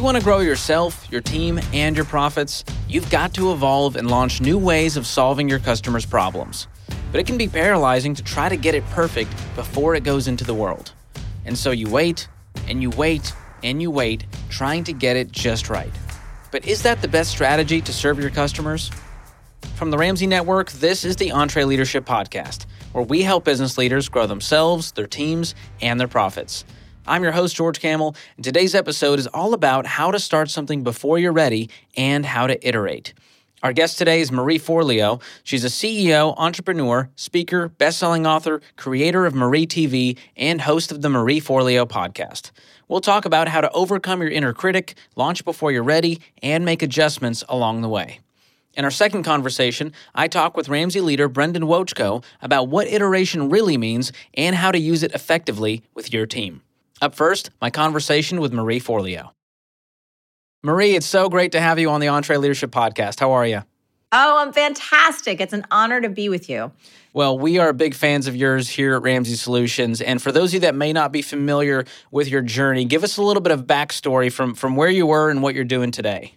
you want to grow yourself, your team, and your profits, you've got to evolve and launch new ways of solving your customers' problems. But it can be paralyzing to try to get it perfect before it goes into the world. And so you wait, and you wait, and you wait, trying to get it just right. But is that the best strategy to serve your customers? From the Ramsey Network, this is the EntreLeadership Podcast, where we help business leaders grow themselves, their teams, and their profits. I'm your host, George Kamel, and today's episode is all about how to start something before you're ready and how to iterate. Our guest today is Marie Forleo. She's a CEO, entrepreneur, speaker, best-selling author, creator of MarieTV, and host of the Marie Forleo podcast. We'll talk about how to overcome your inner critic, launch before you're ready, and make adjustments along the way. In our second conversation, I talk with Ramsey leader Brendan Wovchko about what iteration really means and how to use it effectively with your team. Up first, my conversation with Marie Forleo. Marie, it's so great to have you on the EntreLeadership Podcast. How are you? Oh, I'm fantastic. It's an honor to be with you. Well, we are big fans of yours here at Ramsey Solutions. And for those of you that may not be familiar with your journey, give us a little bit of backstory from, from where you were and what you're doing today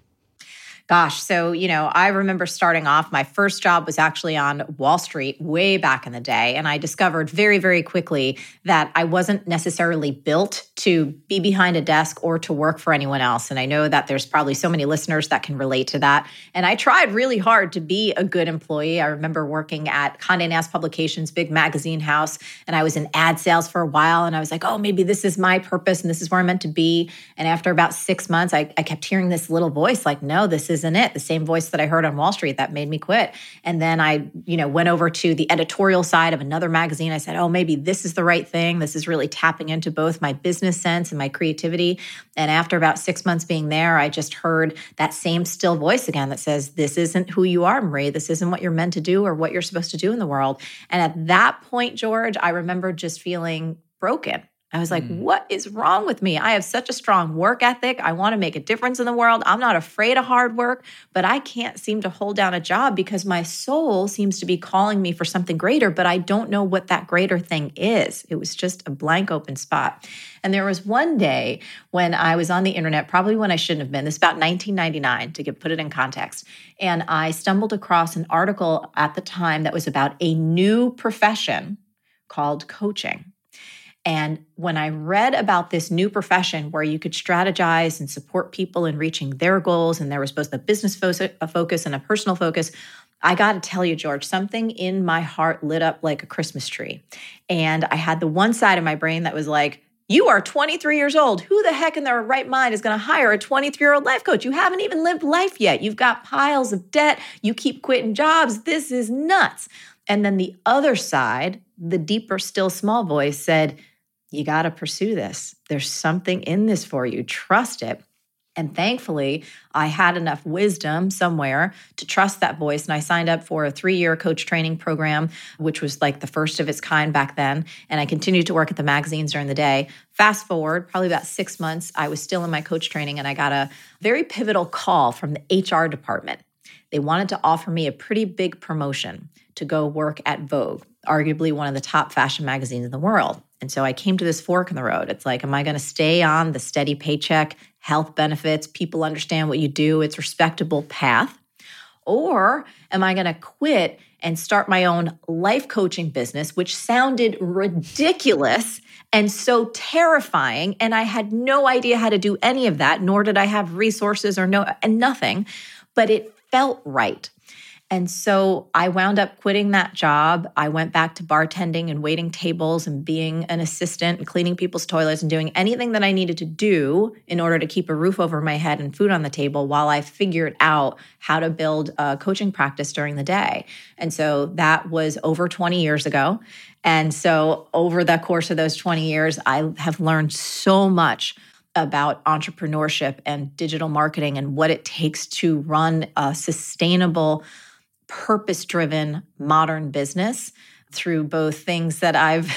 gosh, so, you know, I remember starting off, my first job was actually on Wall Street way back in the day. And I discovered very, very quickly that I wasn't necessarily built to be behind a desk or to work for anyone else. And I know that there's probably so many listeners that can relate to that. And I tried really hard to be a good employee. I remember working at Condé Nast Publications, big magazine house, and I was in ad sales for a while. And I was like, oh, maybe this is my purpose and this is where I'm meant to be. And after about six months, I, I kept hearing this little voice like, no, this isn't it. The same voice that I heard on Wall Street that made me quit. And then I, you know, went over to the editorial side of another magazine. I said, oh, maybe this is the right thing. This is really tapping into both my business sense and my creativity. And after about six months being there, I just heard that same still voice again that says, this isn't who you are, Marie. This isn't what you're meant to do or what you're supposed to do in the world. And at that point, George, I remember just feeling broken. I was like, mm. what is wrong with me? I have such a strong work ethic. I want to make a difference in the world. I'm not afraid of hard work, but I can't seem to hold down a job because my soul seems to be calling me for something greater, but I don't know what that greater thing is. It was just a blank open spot. And there was one day when I was on the internet, probably when I shouldn't have been, this about 1999 to get, put it in context. And I stumbled across an article at the time that was about a new profession called coaching. And when I read about this new profession where you could strategize and support people in reaching their goals, and there was both a business focus and a personal focus, I got to tell you, George, something in my heart lit up like a Christmas tree. And I had the one side of my brain that was like, you are 23 years old. Who the heck in their right mind is going to hire a 23 year old life coach? You haven't even lived life yet. You've got piles of debt. You keep quitting jobs. This is nuts. And then the other side, the deeper, still small voice said, you got to pursue this. There's something in this for you. Trust it. And thankfully, I had enough wisdom somewhere to trust that voice. And I signed up for a three year coach training program, which was like the first of its kind back then. And I continued to work at the magazines during the day. Fast forward, probably about six months, I was still in my coach training and I got a very pivotal call from the HR department. They wanted to offer me a pretty big promotion to go work at Vogue, arguably one of the top fashion magazines in the world. And so I came to this fork in the road. It's like, am I going to stay on the steady paycheck, health benefits, people understand what you do, it's respectable path? Or am I going to quit and start my own life coaching business, which sounded ridiculous and so terrifying. And I had no idea how to do any of that, nor did I have resources or no, and nothing, but it felt right. And so I wound up quitting that job. I went back to bartending and waiting tables and being an assistant and cleaning people's toilets and doing anything that I needed to do in order to keep a roof over my head and food on the table while I figured out how to build a coaching practice during the day. And so that was over 20 years ago. And so over the course of those 20 years, I have learned so much about entrepreneurship and digital marketing and what it takes to run a sustainable purpose driven modern business through both things that I've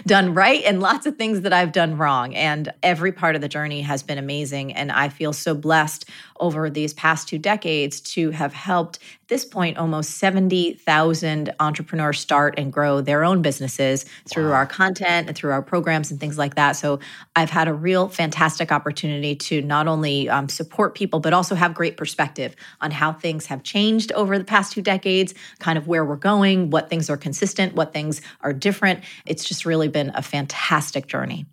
done right and lots of things that I've done wrong. And every part of the journey has been amazing. And I feel so blessed over these past two decades to have helped this point almost 70,000 entrepreneurs start and grow their own businesses through wow. our content and through our programs and things like that. So I've had a real fantastic opportunity to not only um, support people, but also have great perspective on how things have changed over the past two decades, kind of where we're going, what things are consistent, what things are different. It's just really been a fantastic journey.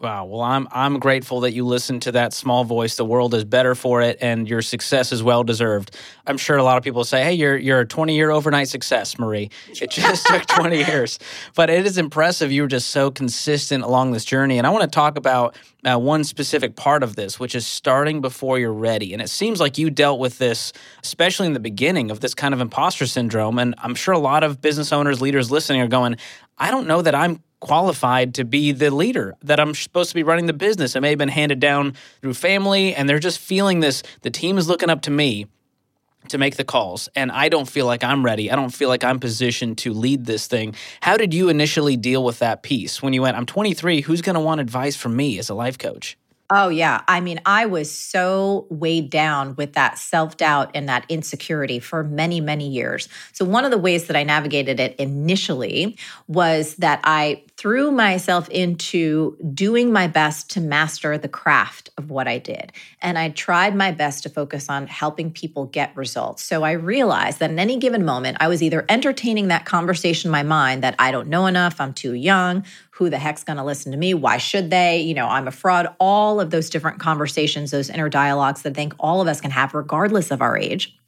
Wow. Well, I'm I'm grateful that you listened to that small voice. The world is better for it, and your success is well deserved. I'm sure a lot of people say, "Hey, you're you're a 20 year overnight success, Marie." It just took 20 years, but it is impressive. You were just so consistent along this journey, and I want to talk about uh, one specific part of this, which is starting before you're ready. And it seems like you dealt with this, especially in the beginning of this kind of imposter syndrome. And I'm sure a lot of business owners, leaders listening are going, "I don't know that I'm qualified to be the leader that I'm supposed to be running the business. It may have been handed down through family, and they're just feeling this. The team is looking up to me to make the calls, and I don't feel like I'm ready. I don't feel like I'm positioned to lead this thing. How did you initially deal with that piece when you went, I'm 23, who's going to want advice from me as a life coach? Oh, yeah. I mean, I was so weighed down with that self doubt and that insecurity for many, many years. So, one of the ways that I navigated it initially was that I threw myself into doing my best to master the craft of what I did. And I tried my best to focus on helping people get results. So, I realized that in any given moment, I was either entertaining that conversation in my mind that I don't know enough, I'm too young, who the heck's going to listen to me? Why should they? You know, I'm a fraud. All of those different conversations, those inner dialogues that I think all of us can have, regardless of our age.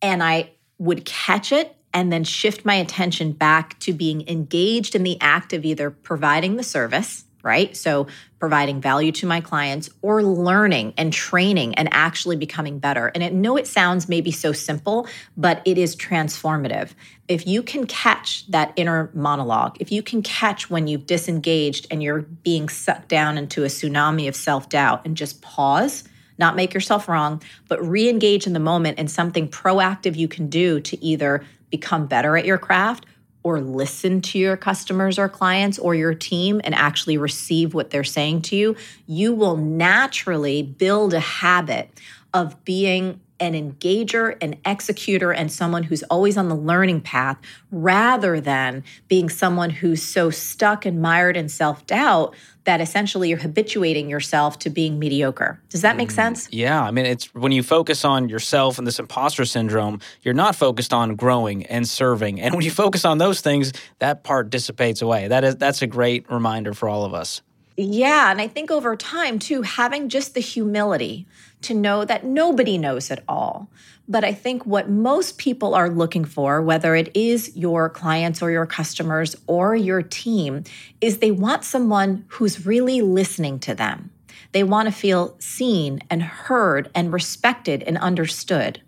And I would catch it and then shift my attention back to being engaged in the act of either providing the service right? So, providing value to my clients or learning and training and actually becoming better. And I know it sounds maybe so simple, but it is transformative. If you can catch that inner monologue, if you can catch when you've disengaged and you're being sucked down into a tsunami of self doubt and just pause. Not make yourself wrong, but re engage in the moment and something proactive you can do to either become better at your craft or listen to your customers or clients or your team and actually receive what they're saying to you, you will naturally build a habit of being an engager, an executor, and someone who's always on the learning path rather than being someone who's so stuck and mired in self doubt that essentially you're habituating yourself to being mediocre. Does that make mm, sense? Yeah. I mean, it's when you focus on yourself and this imposter syndrome, you're not focused on growing and serving. And when you focus on those things, that part dissipates away. That is that's a great reminder for all of us. Yeah. And I think over time, too, having just the humility to know that nobody knows it all. But I think what most people are looking for, whether it is your clients or your customers or your team, is they want someone who's really listening to them. They want to feel seen and heard and respected and understood.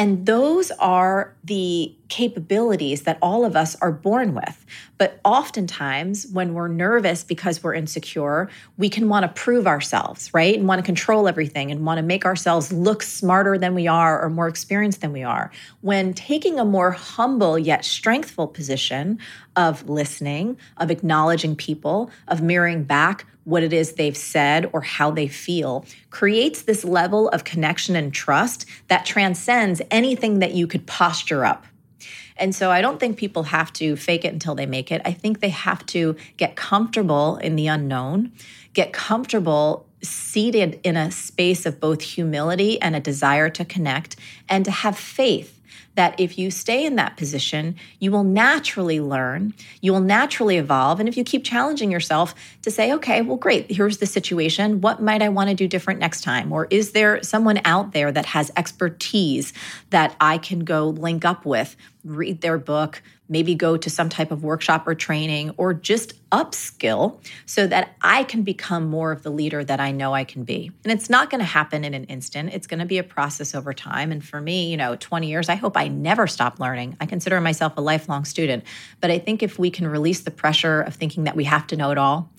And those are the capabilities that all of us are born with. But oftentimes, when we're nervous because we're insecure, we can want to prove ourselves, right? And want to control everything and want to make ourselves look smarter than we are or more experienced than we are. When taking a more humble yet strengthful position of listening, of acknowledging people, of mirroring back what it is they've said or how they feel creates this level of connection and trust that transcends anything that you could posture up. And so I don't think people have to fake it until they make it. I think they have to get comfortable in the unknown, get comfortable seated in a space of both humility and a desire to connect, and to have faith that if you stay in that position, you will naturally learn, you will naturally evolve. And if you keep challenging yourself to say, okay, well, great, here's the situation. What might I want to do different next time? Or is there someone out there that has expertise that I can go link up with, read their book, maybe go to some type of workshop or training or just upskill so that I can become more of the leader that I know I can be. And it's not going to happen in an instant. It's going to be a process over time. And for me, you know, 20 years, I hope I never stop learning. I consider myself a lifelong student. But I think if we can release the pressure of thinking that we have to know it all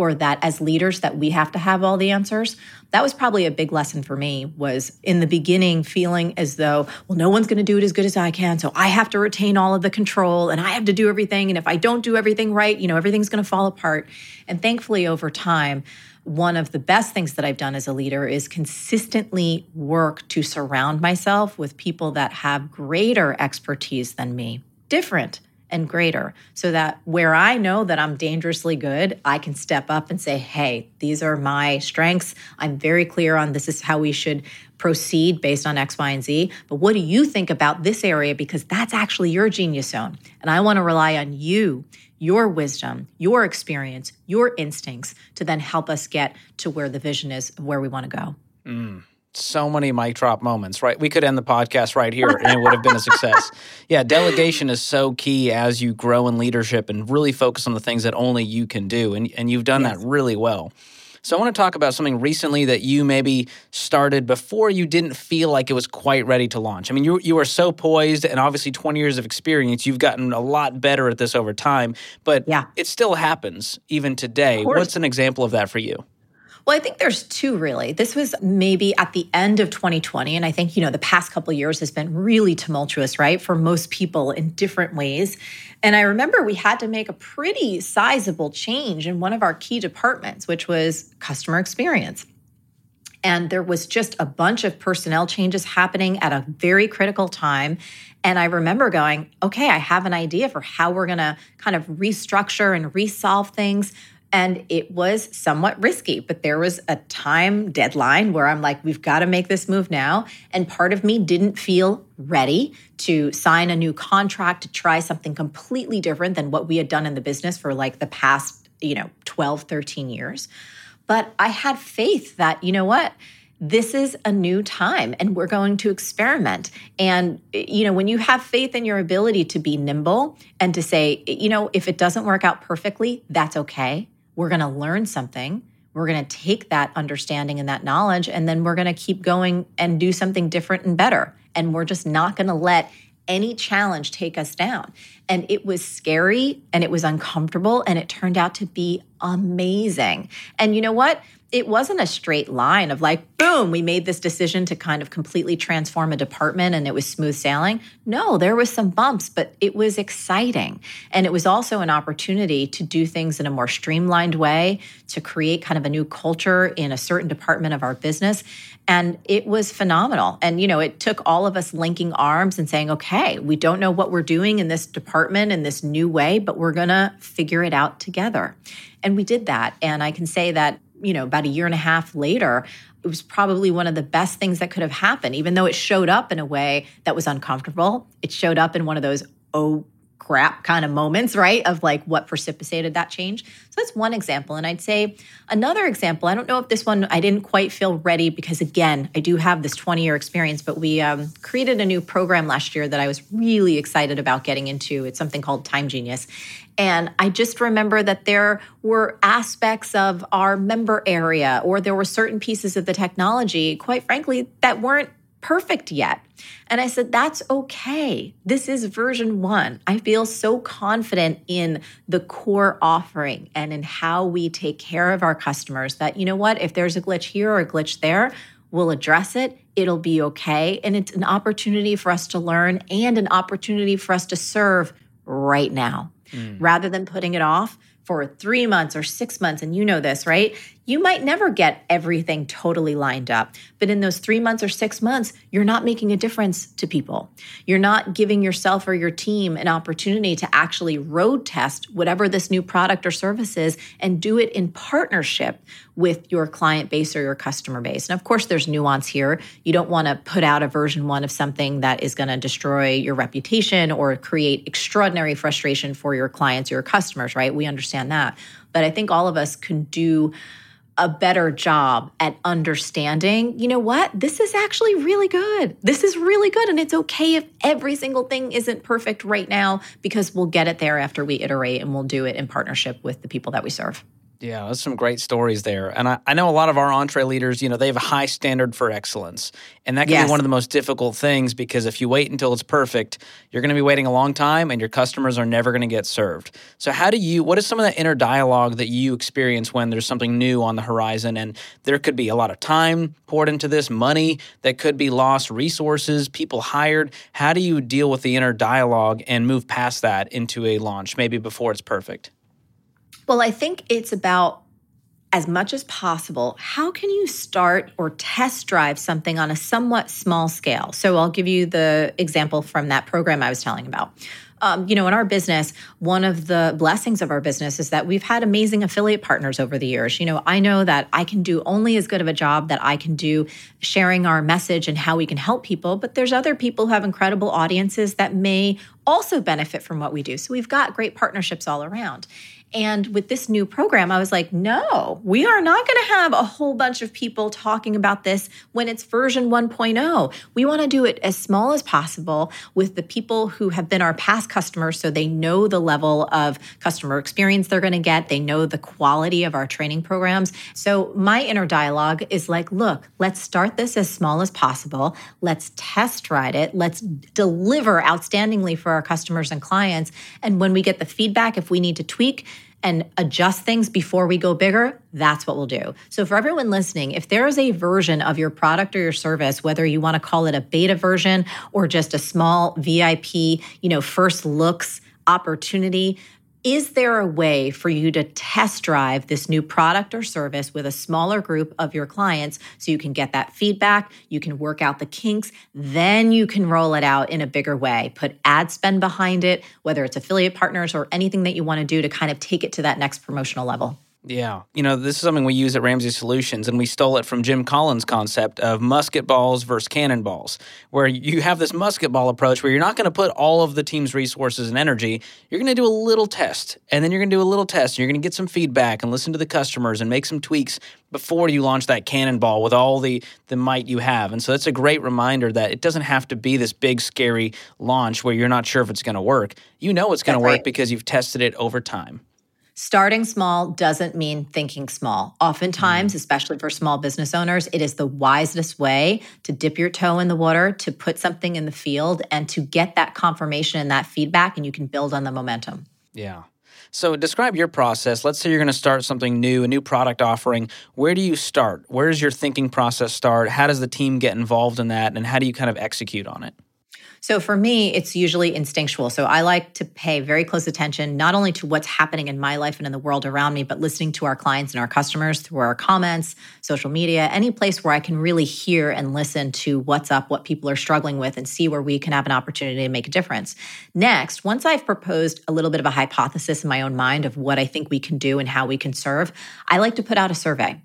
or that as leaders that we have to have all the answers that was probably a big lesson for me was in the beginning feeling as though well no one's going to do it as good as i can so i have to retain all of the control and i have to do everything and if i don't do everything right you know everything's going to fall apart. And thankfully over time one of the best things that I've done as a leader is consistently work to surround myself with people that have greater expertise than me, different and greater, so that where I know that I'm dangerously good, I can step up and say, hey, these are my strengths. I'm very clear on this is how we should proceed based on X, Y, and Z. But what do you think about this area? Because that's actually your genius zone. And I want to rely on you your wisdom, your experience, your instincts to then help us get to where the vision is where we want to go. Mm, so many mic drop moments, right? We could end the podcast right here and it would have been a success. yeah, delegation is so key as you grow in leadership and really focus on the things that only you can do. And, and you've done yes. that really well. So I want to talk about something recently that you maybe started before you didn't feel like it was quite ready to launch. I mean, you you are so poised and obviously 20 years of experience, you've gotten a lot better at this over time, but yeah. it still happens even today. What's an example of that for you? Well, I think there's two really. This was maybe at the end of 2020 and I think, you know, the past couple years has been really tumultuous, right, for most people in different ways. And I remember we had to make a pretty sizable change in one of our key departments, which was customer experience. And there was just a bunch of personnel changes happening at a very critical time. And I remember going, okay, I have an idea for how we're going to kind of restructure and resolve things. And it was somewhat risky, but there was a time deadline where I'm like, we've got to make this move now. And part of me didn't feel ready to sign a new contract, to try something completely different than what we had done in the business for like the past, you know, 12, 13 years. But I had faith that, you know what? this is a new time and we're going to experiment. And, you know, when you have faith in your ability to be nimble and to say, you know, if it doesn't work out perfectly, that's okay. We're going to learn something. We're going to take that understanding and that knowledge, and then we're going to keep going and do something different and better. And we're just not going to let any challenge take us down. And it was scary and it was uncomfortable, and it turned out to be amazing. And you know what? it wasn't a straight line of like, boom, we made this decision to kind of completely transform a department and it was smooth sailing. No, there was some bumps, but it was exciting. And it was also an opportunity to do things in a more streamlined way, to create kind of a new culture in a certain department of our business. And it was phenomenal. And, you know, it took all of us linking arms and saying, okay, we don't know what we're doing in this department in this new way, but we're going to figure it out together. And we did that. And I can say that you know, about a year and a half later, it was probably one of the best things that could have happened, even though it showed up in a way that was uncomfortable. It showed up in one of those, oh, crap kind of moments, right? Of like what precipitated that change. So that's one example. And I'd say another example, I don't know if this one I didn't quite feel ready because, again, I do have this 20 year experience, but we um, created a new program last year that I was really excited about getting into. It's something called Time Genius. And I just remember that there were aspects of our member area, or there were certain pieces of the technology, quite frankly, that weren't perfect yet. And I said, that's okay. This is version one. I feel so confident in the core offering and in how we take care of our customers that, you know what, if there's a glitch here or a glitch there, we'll address it. It'll be okay. And it's an opportunity for us to learn and an opportunity for us to serve right now mm. rather than putting it off for three months or six months. And you know this, right? You might never get everything totally lined up. But in those three months or six months, you're not making a difference to people. You're not giving yourself or your team an opportunity to actually road test whatever this new product or service is and do it in partnership with your client base or your customer base. And of course, there's nuance here. You don't want to put out a version one of something that is going to destroy your reputation or create extraordinary frustration for your clients or your customers, right? We understand that. But I think all of us can do a better job at understanding, you know what? This is actually really good. This is really good. And it's okay if every single thing isn't perfect right now because we'll get it there after we iterate and we'll do it in partnership with the people that we serve. Yeah, that's some great stories there. And I, I know a lot of our EntreLeaders, you know, they have a high standard for excellence. And that can yes. be one of the most difficult things because if you wait until it's perfect, you're going to be waiting a long time and your customers are never going to get served. So, how do you, what is some of the inner dialogue that you experience when there's something new on the horizon? And there could be a lot of time poured into this, money that could be lost, resources, people hired. How do you deal with the inner dialogue and move past that into a launch, maybe before it's perfect? Well, I think it's about as much as possible, how can you start or test drive something on a somewhat small scale? So I'll give you the example from that program I was telling about. Um, you know, in our business, one of the blessings of our business is that we've had amazing affiliate partners over the years. You know, I know that I can do only as good of a job that I can do sharing our message and how we can help people, but there's other people who have incredible audiences that may also benefit from what we do. So we've got great partnerships all around. And with this new program, I was like, no, we are not going to have a whole bunch of people talking about this when it's version 1.0. We want to do it as small as possible with the people who have been our past customers so they know the level of customer experience they're going to get. They know the quality of our training programs. So my inner dialogue is like, look, let's start this as small as possible. Let's test ride it. Let's deliver outstandingly for our customers and clients. And when we get the feedback, if we need to tweak, and adjust things before we go bigger, that's what we'll do. So, for everyone listening, if there is a version of your product or your service, whether you want to call it a beta version or just a small VIP, you know, first looks opportunity, is there a way for you to test drive this new product or service with a smaller group of your clients so you can get that feedback, you can work out the kinks, then you can roll it out in a bigger way, put ad spend behind it, whether it's affiliate partners or anything that you want to do to kind of take it to that next promotional level? Yeah. You know, this is something we use at Ramsey Solutions, and we stole it from Jim Collins' concept of musket balls versus cannonballs, where you have this musket ball approach where you're not going to put all of the team's resources and energy. You're going to do a little test, and then you're going to do a little test, and you're going to get some feedback and listen to the customers and make some tweaks before you launch that cannonball with all the, the might you have. And so that's a great reminder that it doesn't have to be this big, scary launch where you're not sure if it's going to work. You know it's going to work right. because you've tested it over time. Starting small doesn't mean thinking small. Oftentimes, mm. especially for small business owners, it is the wisest way to dip your toe in the water, to put something in the field, and to get that confirmation and that feedback, and you can build on the momentum. Yeah. So, describe your process. Let's say you're going to start something new, a new product offering. Where do you start? Where does your thinking process start? How does the team get involved in that? And how do you kind of execute on it? So for me, it's usually instinctual. So I like to pay very close attention, not only to what's happening in my life and in the world around me, but listening to our clients and our customers through our comments, social media, any place where I can really hear and listen to what's up, what people are struggling with, and see where we can have an opportunity to make a difference. Next, once I've proposed a little bit of a hypothesis in my own mind of what I think we can do and how we can serve, I like to put out a survey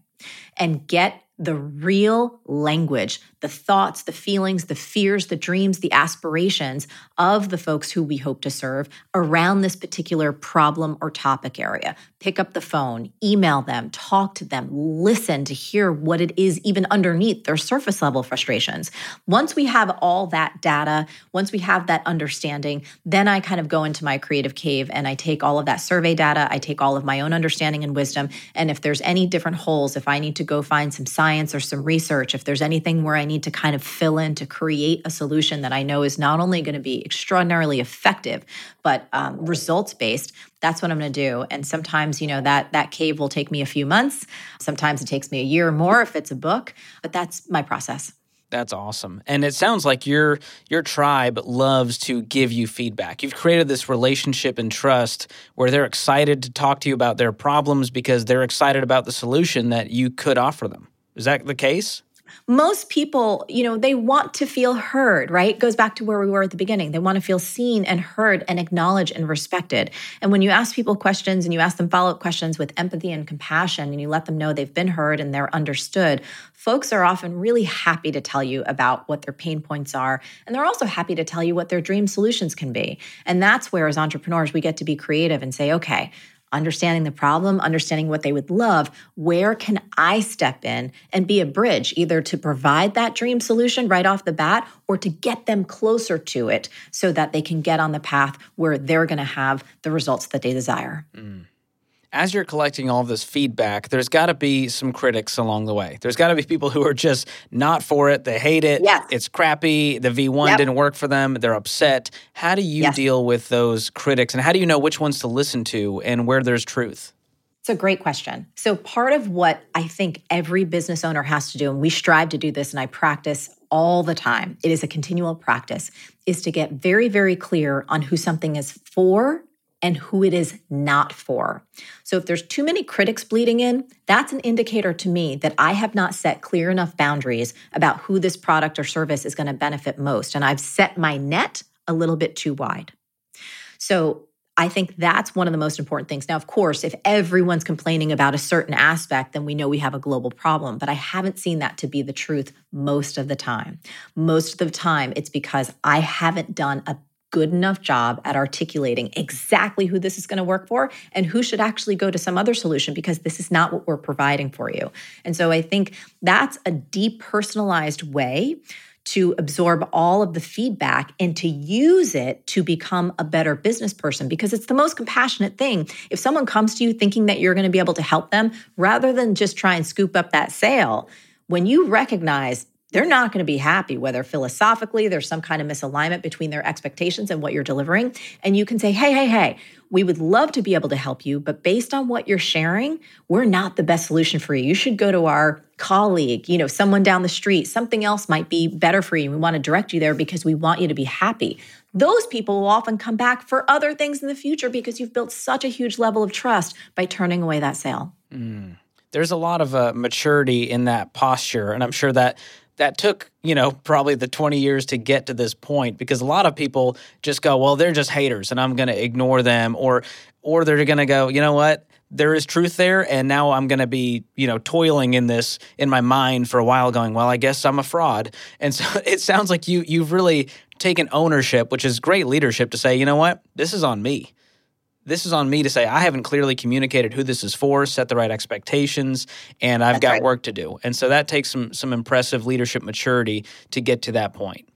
and get the real language, the thoughts, the feelings, the fears, the dreams, the aspirations of the folks who we hope to serve around this particular problem or topic area. Pick up the phone, email them, talk to them, listen to hear what it is even underneath their surface level frustrations. Once we have all that data, once we have that understanding, then I kind of go into my creative cave and I take all of that survey data, I take all of my own understanding and wisdom. And if there's any different holes, if I need to go find some science or some research, if there's anything where I need to kind of fill in to create a solution that I know is not only going to be extraordinarily effective, but um, results based, that's what I'm going to do. And sometimes, you know, that that cave will take me a few months. Sometimes it takes me a year or more if it's a book, but that's my process. That's awesome. And it sounds like your your tribe loves to give you feedback. You've created this relationship and trust where they're excited to talk to you about their problems because they're excited about the solution that you could offer them. Is that the case? Most people, you know, they want to feel heard, right? It goes back to where we were at the beginning. They want to feel seen and heard and acknowledged and respected. And when you ask people questions and you ask them follow up questions with empathy and compassion and you let them know they've been heard and they're understood, folks are often really happy to tell you about what their pain points are. And they're also happy to tell you what their dream solutions can be. And that's where, as entrepreneurs, we get to be creative and say, okay, understanding the problem, understanding what they would love, where can I step in and be a bridge, either to provide that dream solution right off the bat or to get them closer to it so that they can get on the path where they're going to have the results that they desire. Mm. As you're collecting all this feedback, there's got to be some critics along the way. There's got to be people who are just not for it. They hate it. Yes. It's crappy. The V1 yep. didn't work for them. They're upset. How do you yes. deal with those critics and how do you know which ones to listen to and where there's truth? It's a great question. So, part of what I think every business owner has to do, and we strive to do this, and I practice all the time, it is a continual practice, is to get very, very clear on who something is for and who it is not for. So if there's too many critics bleeding in, that's an indicator to me that I have not set clear enough boundaries about who this product or service is going to benefit most. And I've set my net a little bit too wide. So I think that's one of the most important things. Now, of course, if everyone's complaining about a certain aspect, then we know we have a global problem. But I haven't seen that to be the truth most of the time. Most of the time, it's because I haven't done a good enough job at articulating exactly who this is going to work for and who should actually go to some other solution because this is not what we're providing for you. And so I think that's a depersonalized way to absorb all of the feedback and to use it to become a better business person because it's the most compassionate thing. If someone comes to you thinking that you're going to be able to help them, rather than just try and scoop up that sale, when you recognize they're not going to be happy whether philosophically there's some kind of misalignment between their expectations and what you're delivering. And you can say, hey, hey, hey, we would love to be able to help you, but based on what you're sharing, we're not the best solution for you. You should go to our colleague, you know, someone down the street. Something else might be better for you. We want to direct you there because we want you to be happy. Those people will often come back for other things in the future because you've built such a huge level of trust by turning away that sale. Mm. There's a lot of uh, maturity in that posture. And I'm sure that that took you know probably the 20 years to get to this point because a lot of people just go well they're just haters and i'm going to ignore them or or they're going to go you know what? There is truth there and now i'm going to be you know toiling in this in my mind for a while going well i guess i'm a fraud and so it sounds like you you've really taken ownership which is great leadership to say you know what? This is on me this is on me to say I haven't clearly communicated who this is for, set the right expectations, and I've That's got right. work to do. And so that takes some some impressive leadership maturity to get to that point.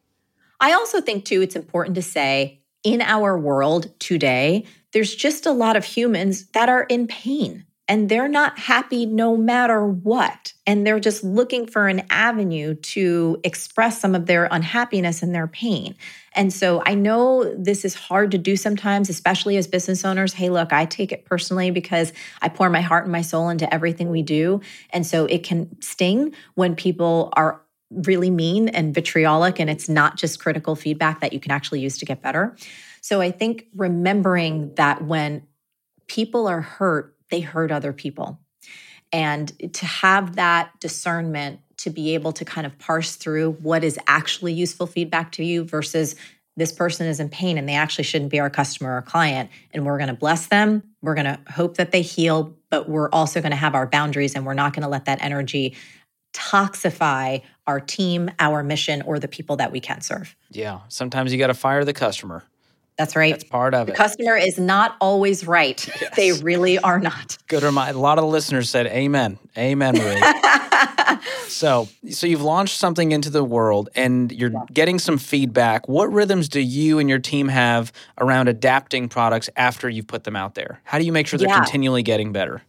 I also think too it's important to say in our world today, there's just a lot of humans that are in pain and they're not happy no matter what. And they're just looking for an avenue to express some of their unhappiness and their pain. And so I know this is hard to do sometimes, especially as business owners. Hey, look, I take it personally because I pour my heart and my soul into everything we do. And so it can sting when people are really mean and vitriolic, and it's not just critical feedback that you can actually use to get better. So I think remembering that when people are hurt, they hurt other people. And to have that discernment to be able to kind of parse through what is actually useful feedback to you versus this person is in pain and they actually shouldn't be our customer or client. And we're going to bless them. We're going to hope that they heal, but we're also going to have our boundaries and we're not going to let that energy toxify our team, our mission, or the people that we can serve. Yeah. Sometimes you got to fire the customer. That's right. That's part of the it. Customer is not always right. Yes. They really are not. Good reminder. A lot of the listeners said, "Amen, Amen, Marie." so, so you've launched something into the world, and you're yeah. getting some feedback. What rhythms do you and your team have around adapting products after you've put them out there? How do you make sure they're yeah. continually getting better?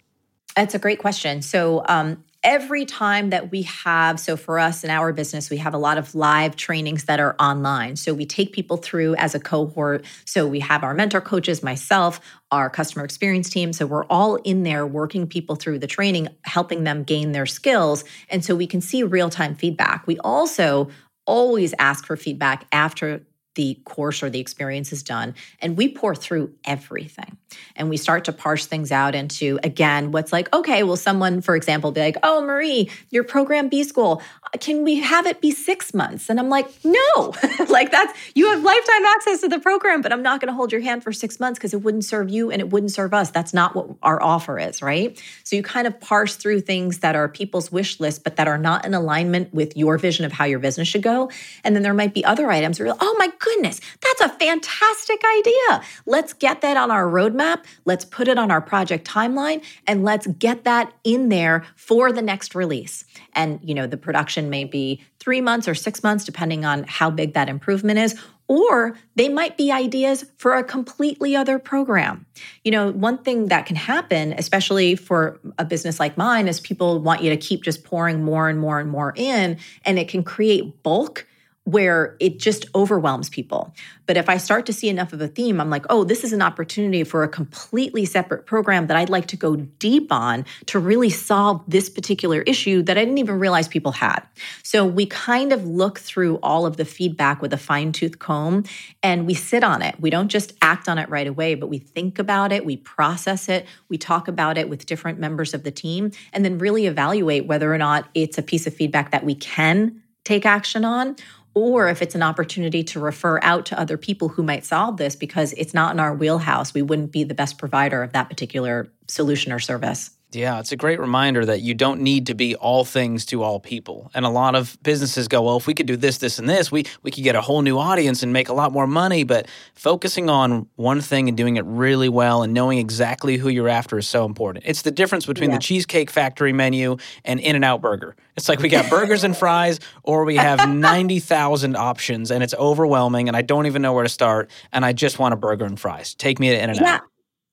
That's a great question. So, um, every time that we have, so for us in our business, we have a lot of live trainings that are online. So we take people through as a cohort. So we have our mentor coaches, myself, our customer experience team. So we're all in there working people through the training, helping them gain their skills. And so we can see real time feedback. We also always ask for feedback after the course or the experience is done. And we pour through everything and we start to parse things out into, again, what's like, okay, well, someone, for example, be like, oh, Marie, your program B school, can we have it be six months? And I'm like, no, like that's, you have lifetime access to the program, but I'm not going to hold your hand for six months because it wouldn't serve you and it wouldn't serve us. That's not what our offer is, right? So you kind of parse through things that are people's wish list, but that are not in alignment with your vision of how your business should go. And then there might be other items where, oh my goodness, that's a fantastic idea. Let's get that on our roadmap. Let's put it on our project timeline and let's get that in there for the next release. And, you know, the production may be three months or six months, depending on how big that improvement is. or they might be ideas for a completely other program. You know, one thing that can happen, especially for a business like mine, is people want you to keep just pouring more and more and more in, and it can create bulk where it just overwhelms people. But if I start to see enough of a theme, I'm like, oh, this is an opportunity for a completely separate program that I'd like to go deep on to really solve this particular issue that I didn't even realize people had. So we kind of look through all of the feedback with a fine tooth comb and we sit on it. We don't just act on it right away, but we think about it, we process it, we talk about it with different members of the team, and then really evaluate whether or not it's a piece of feedback that we can take action on or if it's an opportunity to refer out to other people who might solve this because it's not in our wheelhouse, we wouldn't be the best provider of that particular solution or service. Yeah, it's a great reminder that you don't need to be all things to all people. And a lot of businesses go, well, if we could do this, this, and this, we, we could get a whole new audience and make a lot more money. But focusing on one thing and doing it really well and knowing exactly who you're after is so important. It's the difference between yeah. the Cheesecake Factory menu and In N Out Burger. It's like we got burgers and fries, or we have 90,000 options, and it's overwhelming, and I don't even know where to start. And I just want a burger and fries. Take me to In N Out. Yeah.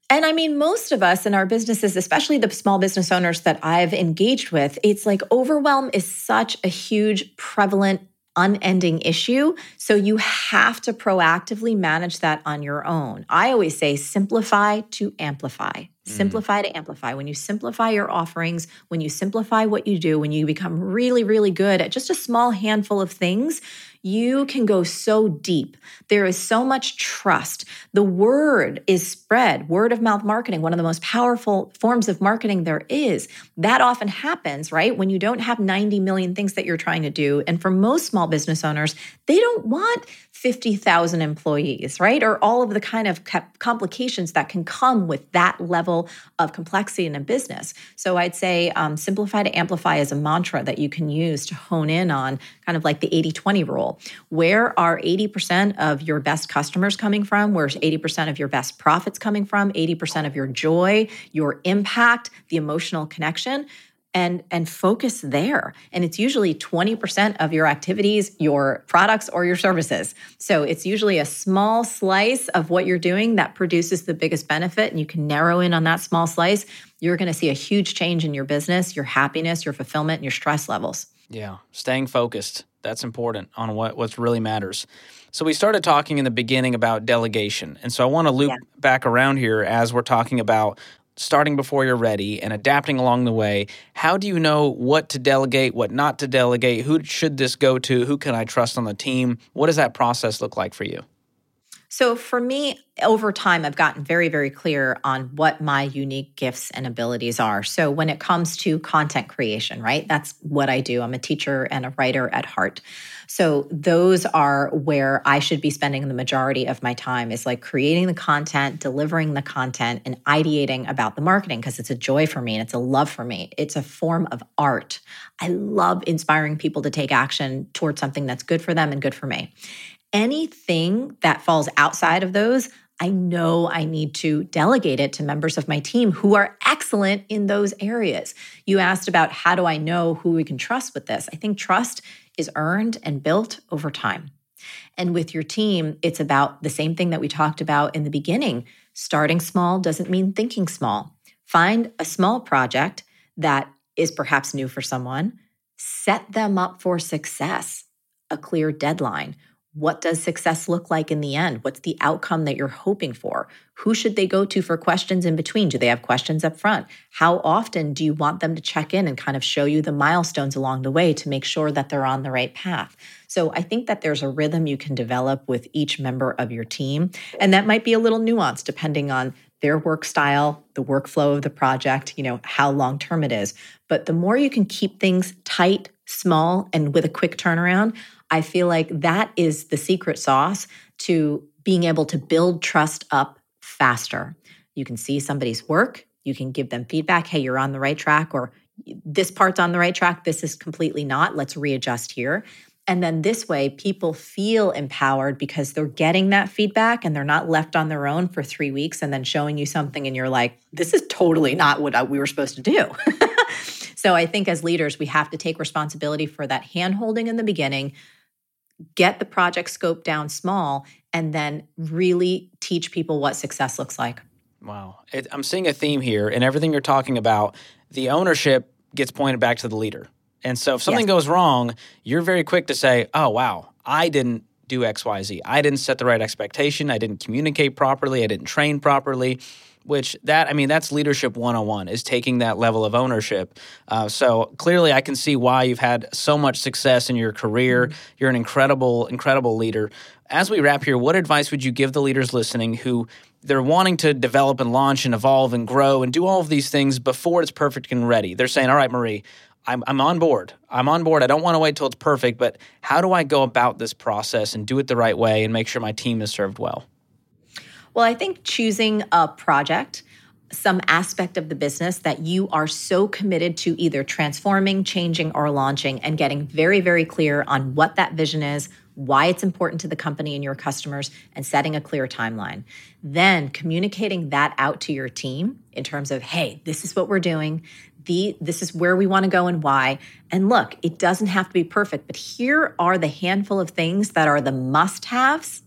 And I mean, most of us in our businesses, especially the small business owners that I've engaged with, it's like overwhelm is such a huge, prevalent, unending issue. So you have to proactively manage that on your own. I always say simplify to amplify. Mm. Simplify to amplify. When you simplify your offerings, when you simplify what you do, when you become really, really good at just a small handful of things, you can go so deep. There is so much trust. The word is spread, word of mouth marketing, one of the most powerful forms of marketing there is. That often happens, right? When you don't have 90 million things that you're trying to do. And for most small business owners, they don't want 50,000 employees, right? Or all of the kind of complications that can come with that level of complexity in a business. So I'd say um, simplify to amplify is a mantra that you can use to hone in on kind of like the 80 20 rule. Where are 80% of your best customers coming from? Where's 80% of your best profits coming from? 80% of your joy, your impact, the emotional connection? And and focus there. And it's usually 20% of your activities your products or your services. So it's usually a small slice of what you're doing that produces the biggest benefit and you can narrow in on that small slice. You're going to see a huge change in your business your happiness your fulfillment and your stress levels. Yeah staying focused that's important on what what really matters. So we started talking in the beginning about delegation and so i want to loop yeah. back around here as we're talking about starting before you're ready and adapting along the way. How do you know what to delegate, what not to delegate? Who should this go to? Who can I trust on the team? What does that process look like for you? So, for me, over time, I've gotten very, very clear on what my unique gifts and abilities are. So, when it comes to content creation, right, that's what I do. I'm a teacher and a writer at heart. So, those are where I should be spending the majority of my time is like creating the content, delivering the content, and ideating about the marketing because it's a joy for me and it's a love for me. It's a form of art. I love inspiring people to take action towards something that's good for them and good for me anything that falls outside of those, I know I need to delegate it to members of my team who are excellent in those areas. You asked about how do I know who we can trust with this? I think trust is earned and built over time. And with your team, it's about the same thing that we talked about in the beginning. Starting small doesn't mean thinking small. Find a small project that is perhaps new for someone, set them up for success, a clear deadline what does success look like in the end? What's the outcome that you're hoping for? Who should they go to for questions in between? Do they have questions up front? How often do you want them to check in and kind of show you the milestones along the way to make sure that they're on the right path? So I think that there's a rhythm you can develop with each member of your team. And that might be a little nuanced depending on their work style, the workflow of the project, you know, how long term it is. But the more you can keep things tight, small, and with a quick turnaround, I feel like that is the secret sauce to being able to build trust up faster. You can see somebody's work, you can give them feedback hey, you're on the right track, or this part's on the right track, this is completely not. Let's readjust here. And then this way, people feel empowered because they're getting that feedback and they're not left on their own for three weeks and then showing you something and you're like, this is totally not what we were supposed to do. so I think as leaders, we have to take responsibility for that hand holding in the beginning, get the project scope down small, and then really teach people what success looks like. Wow. It, I'm seeing a theme here in everything you're talking about. The ownership gets pointed back to the leader. And so if something yes. goes wrong, you're very quick to say, oh, wow, I didn't do XYZ. I didn't set the right expectation. I didn't communicate properly. I didn't train properly which that i mean that's leadership 101 is taking that level of ownership uh, so clearly i can see why you've had so much success in your career mm-hmm. you're an incredible incredible leader as we wrap here what advice would you give the leaders listening who they're wanting to develop and launch and evolve and grow and do all of these things before it's perfect and ready they're saying all right marie I'm, I'm on board. I'm on board. I don't want to wait till it's perfect, but how do I go about this process and do it the right way and make sure my team is served well? Well, I think choosing a project, some aspect of the business that you are so committed to either transforming, changing, or launching, and getting very, very clear on what that vision is, why it's important to the company and your customers, and setting a clear timeline. Then communicating that out to your team in terms of, hey, this is what we're doing the this is where we want to go and why. And look, it doesn't have to be perfect, but here are the handful of things that are the must-haves.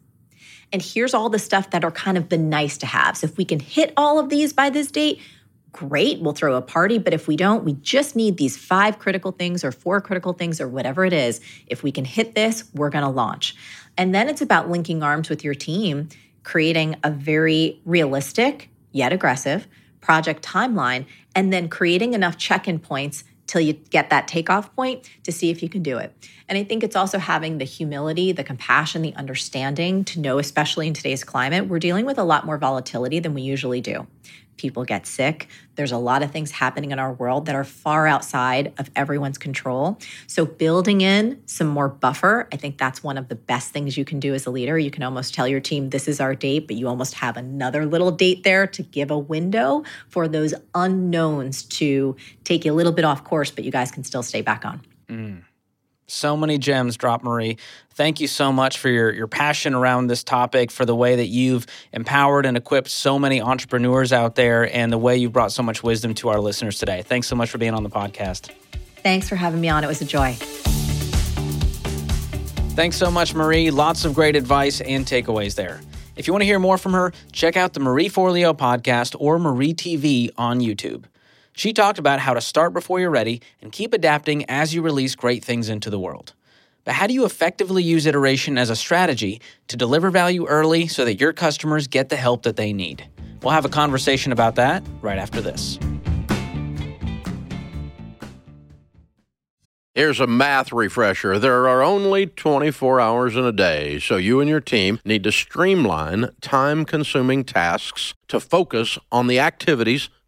And here's all the stuff that are kind of the nice to have. So If we can hit all of these by this date, great, we'll throw a party. But if we don't, we just need these five critical things or four critical things or whatever it is. If we can hit this, we're going to launch. And then it's about linking arms with your team, creating a very realistic yet aggressive project timeline and then creating enough check in points till you get that takeoff point to see if you can do it. And I think it's also having the humility, the compassion, the understanding to know, especially in today's climate, we're dealing with a lot more volatility than we usually do people get sick. There's a lot of things happening in our world that are far outside of everyone's control. So, building in some more buffer, I think that's one of the best things you can do as a leader. You can almost tell your team, this is our date, but you almost have another little date there to give a window for those unknowns to take you a little bit off course, but you guys can still stay back on. Mm. So many gems drop, Marie. Thank you so much for your, your passion around this topic, for the way that you've empowered and equipped so many entrepreneurs out there, and the way you've brought so much wisdom to our listeners today. Thanks so much for being on the podcast. Thanks for having me on. It was a joy. Thanks so much, Marie. Lots of great advice and takeaways there. If you want to hear more from her, check out the Marie Forleo podcast or MarieTV on YouTube. She talked about how to start before you're ready and keep adapting as you release great things into the world. But how do you effectively use iteration as a strategy to deliver value early so that your customers get the help that they need? We'll have a conversation about that right after this. Here's a math refresher. There are only 24 hours in a day, so you and your team need to streamline time consuming tasks to focus on the activities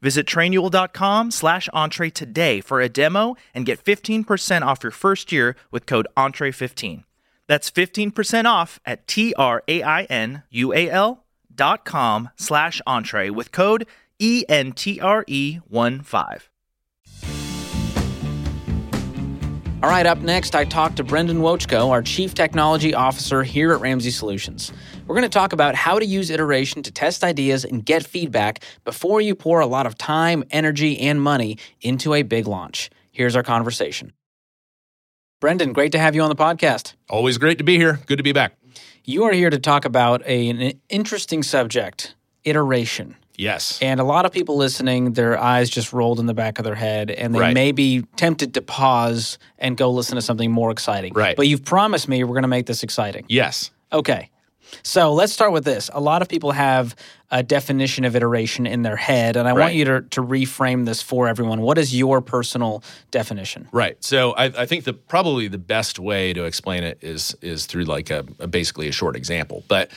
Visit trainual.com slash entree today for a demo and get 15% off your first year with code entree15. That's 15% off at T-R-A-I-N-U-A-L dot com slash entree with code E-N-T-R-E-1-5. All right, up next, I talked to Brendan Wovchko, our Chief Technology Officer here at Ramsey Solutions. We're going to talk about how to use iteration to test ideas and get feedback before you pour a lot of time, energy, and money into a big launch. Here's our conversation. Brendan, great to have you on the podcast. Always great to be here. Good to be back. You are here to talk about a, an interesting subject iteration. Yes. And a lot of people listening, their eyes just rolled in the back of their head, and they Right. may be tempted to pause and go listen to something more exciting. Right. But you've promised me we're going to make this exciting. Yes. Okay. So let's start with this. A lot of people have a definition of iteration in their head, and I want you to, to reframe this for everyone. What is your personal definition? Right. So I, I think the probably the best way to explain it is is through like a, a basically a short example. But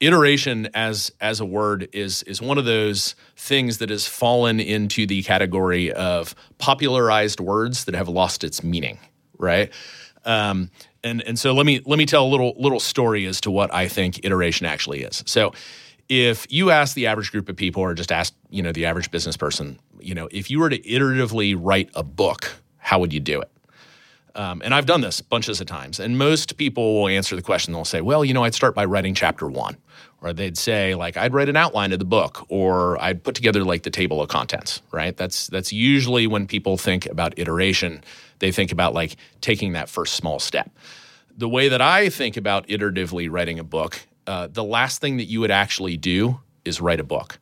iteration as as a word is is one of those things that has fallen into the category of popularized words that have lost its meaning. Right. Um, and and so let me let me tell a little little story as to what I think iteration actually is. So if you ask the average group of people or just ask you know the average business person you know if you were to iteratively write a book how would you do it? Um, and i've done this bunches of times and most people will answer the question. They'll say well you know i'd start by writing chapter one. Or they'd say like i'd write an outline of the book or i'd put together like the table of contents right? That's that's usually when people think about iteration they think about like taking that first small step the way that I think about iteratively writing a book, uh, the last thing that you would actually do is write a book.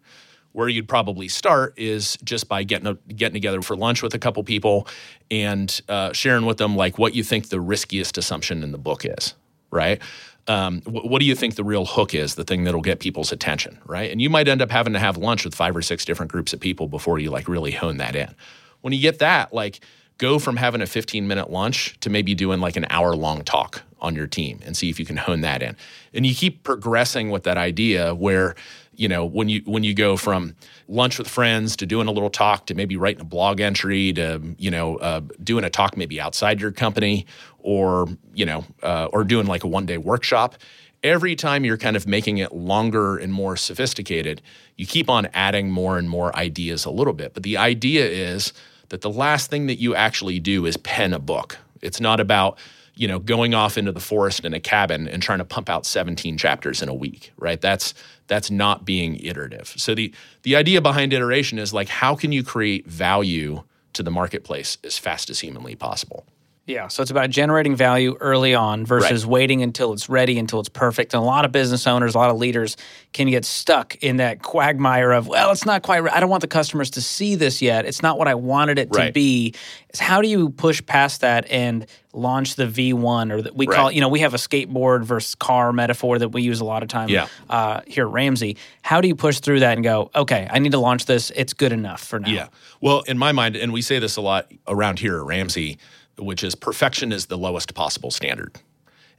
Where you'd probably start is just by getting a, getting together for lunch with a couple people and uh, sharing with them like what you think the riskiest assumption in the book is, right? Um, wh- what do you think the real hook is, the thing that'll get people's attention, right? And you might end up having to have lunch with five or six different groups of people before you like really hone that in. When you get that, like go from having a 15 minute lunch to maybe doing like an hour long talk on your team and see if you can hone that in. And you keep progressing with that idea where you know when you when you go from lunch with friends to doing a little talk to maybe writing a blog entry to you know uh, doing a talk maybe outside your company or you know uh, or doing like a one day workshop every time you're kind of making it longer and more sophisticated you keep on adding more and more ideas a little bit but the idea is that the last thing that you actually do is pen a book. It's not about you know going off into the forest in a cabin and trying to pump out 17 chapters in a week right? That's that's not being iterative. So the the idea behind iteration is like how can you create value to the marketplace as fast as humanly possible Yeah, so it's about generating value early on versus waiting until it's ready, until it's perfect. And a lot of business owners, a lot of leaders can get stuck in that quagmire of, well, it's not quite right. I don't want the customers to see this yet. It's not what I wanted it to be. It's how do you push past that and launch the V1 or that we call, Right. you know, we have a skateboard versus car metaphor that we use a lot of time Yeah. uh, here at Ramsey. How do you push through that and go, okay, I need to launch this. It's good enough for now. Yeah. Well, in my mind, and we say this a lot around here at Ramsey, which is perfection is the lowest possible standard.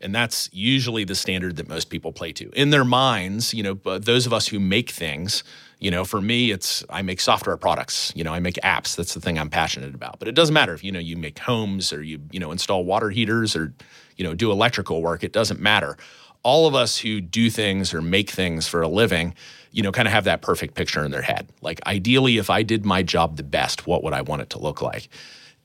And that's usually the standard that most people play to. In their minds, you know, those of us who make things, you know, for me, it's I make software products, you know, I make apps. That's the thing I'm passionate about. But it doesn't matter if, you know, you make homes or you, you know, install water heaters or, you know, do electrical work. It doesn't matter. All of us who do things or make things for a living, you know, kind of have that perfect picture in their head. Like, ideally, if I did my job the best, what would I want it to look like?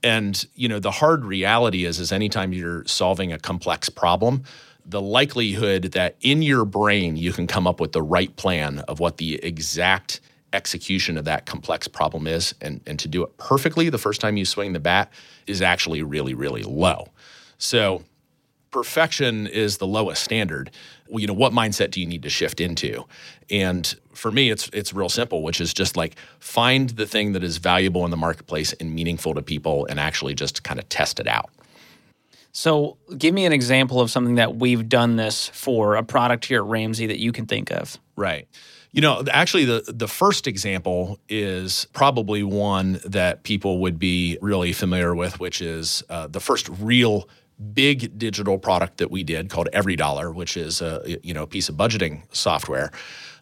And you know, the hard reality is, is anytime you're solving a complex problem, the likelihood that in your brain you can come up with the right plan of what the exact execution of that complex problem is, and and to do it perfectly the first time you swing the bat is actually really, really low. So perfection is the lowest standard. Well, you know, what mindset do you need to shift into? And for me, it's it's real simple, which is just like find the thing that is valuable in the marketplace and meaningful to people, and actually just kind of test it out. So, give me an example of something that we've done this for a product here at Ramsey that you can think of. Right. You know, actually, the the first example is probably one that people would be really familiar with, which is uh, the first real big digital product that we did called EveryDollar, which is a you know a piece of budgeting software.